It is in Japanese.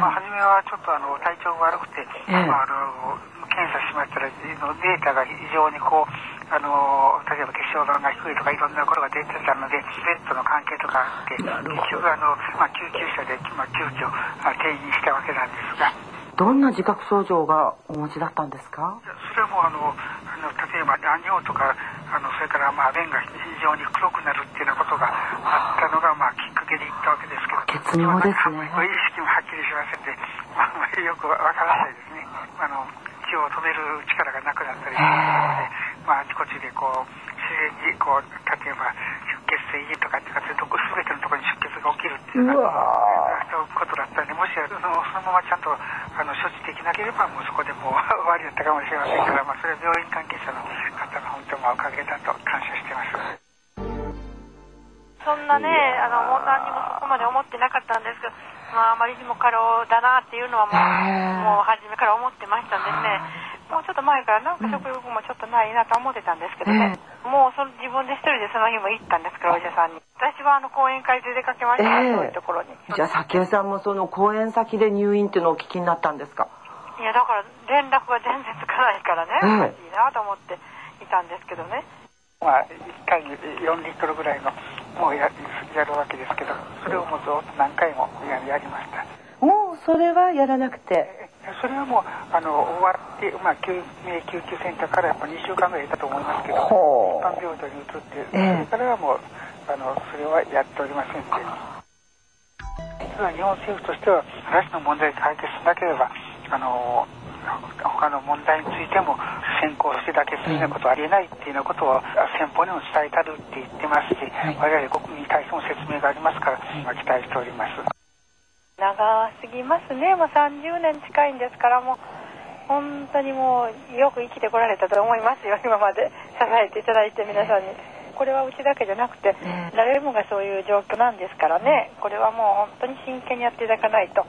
まあ、初めはちょっとあの体調が悪くて、ええ。まあ、あの検査しましたらのデータが非常にこうあの例えば血小板が低いとかいろんなことが出てたのでベッドの関係とかあって結局あの、まあ、救急車で、まあ、急遽あ転院したわけなんですが。どんな自覚症状がお持ちだったんですか？それはもうあのあの例えば卵尿とかあのそれからまあ便が非常に黒くなるっていうようなことがあったのがまあきっかけで行ったわけですですね。まあ意識もはっきりしませんで、まあ、あまりよくわからないですね。あの血を止める力がなくなったりするので、まあ、あちこちでこう自然にこう例えば出血性胃とかってかどこ全てのところに出血が起きるっていうようなそういうことだったんでもしそのそのままちゃんとあの処置できなければもうそこでもう 終わりだったかもしれませんから、まあ、それは病院関係者の方が本当まあおかげだと感謝してます。そんなね、あの、もう何にもまで思ってなかったんですけど、まあ、あまりにも過労だなっていうのはもう、もう初めから思ってましたんですね。もうちょっと前からなんか食欲もちょっとないなと思ってたんですけどね。もうその自分で一人でその日も行ったんですから、お医者さんに。私はあの講演会で出かけましたええそういうところに。じゃあ早紀江さんもその講演先で入院っていうのをお聞きになったんですか？いや、だから連絡が全然つかないからね、ええおかしいなと思っていたんですけどね。まあ、1回に4リットルぐらいのもうややるわけですけどそれをもうずっと何回もややりました。もうそれはやらなくて。それはもうあの終わって、まあ、救命救急センターからやっぱ2週間ぐらいいたと思いますけど一般病棟に移ってそええ。れからはもうあのそれはやっておりませんで実は日本政府としては嵐の問題を解決しなければあの他の問題についても先行してだけするようなことはありえないっていうようなことを先方にも伝えたるって言ってますし、はい。我々国民に対しても説明がありますから、まあ期待しております。長すぎますね。もう30年近いんですからもう本当にもうよく生きてこられたと思いますよ。今まで。支えていただいて皆さんに。これはうちだけじゃなくてええ誰もがそういう状況なんですからね。これはもう本当に真剣にやっていただかないと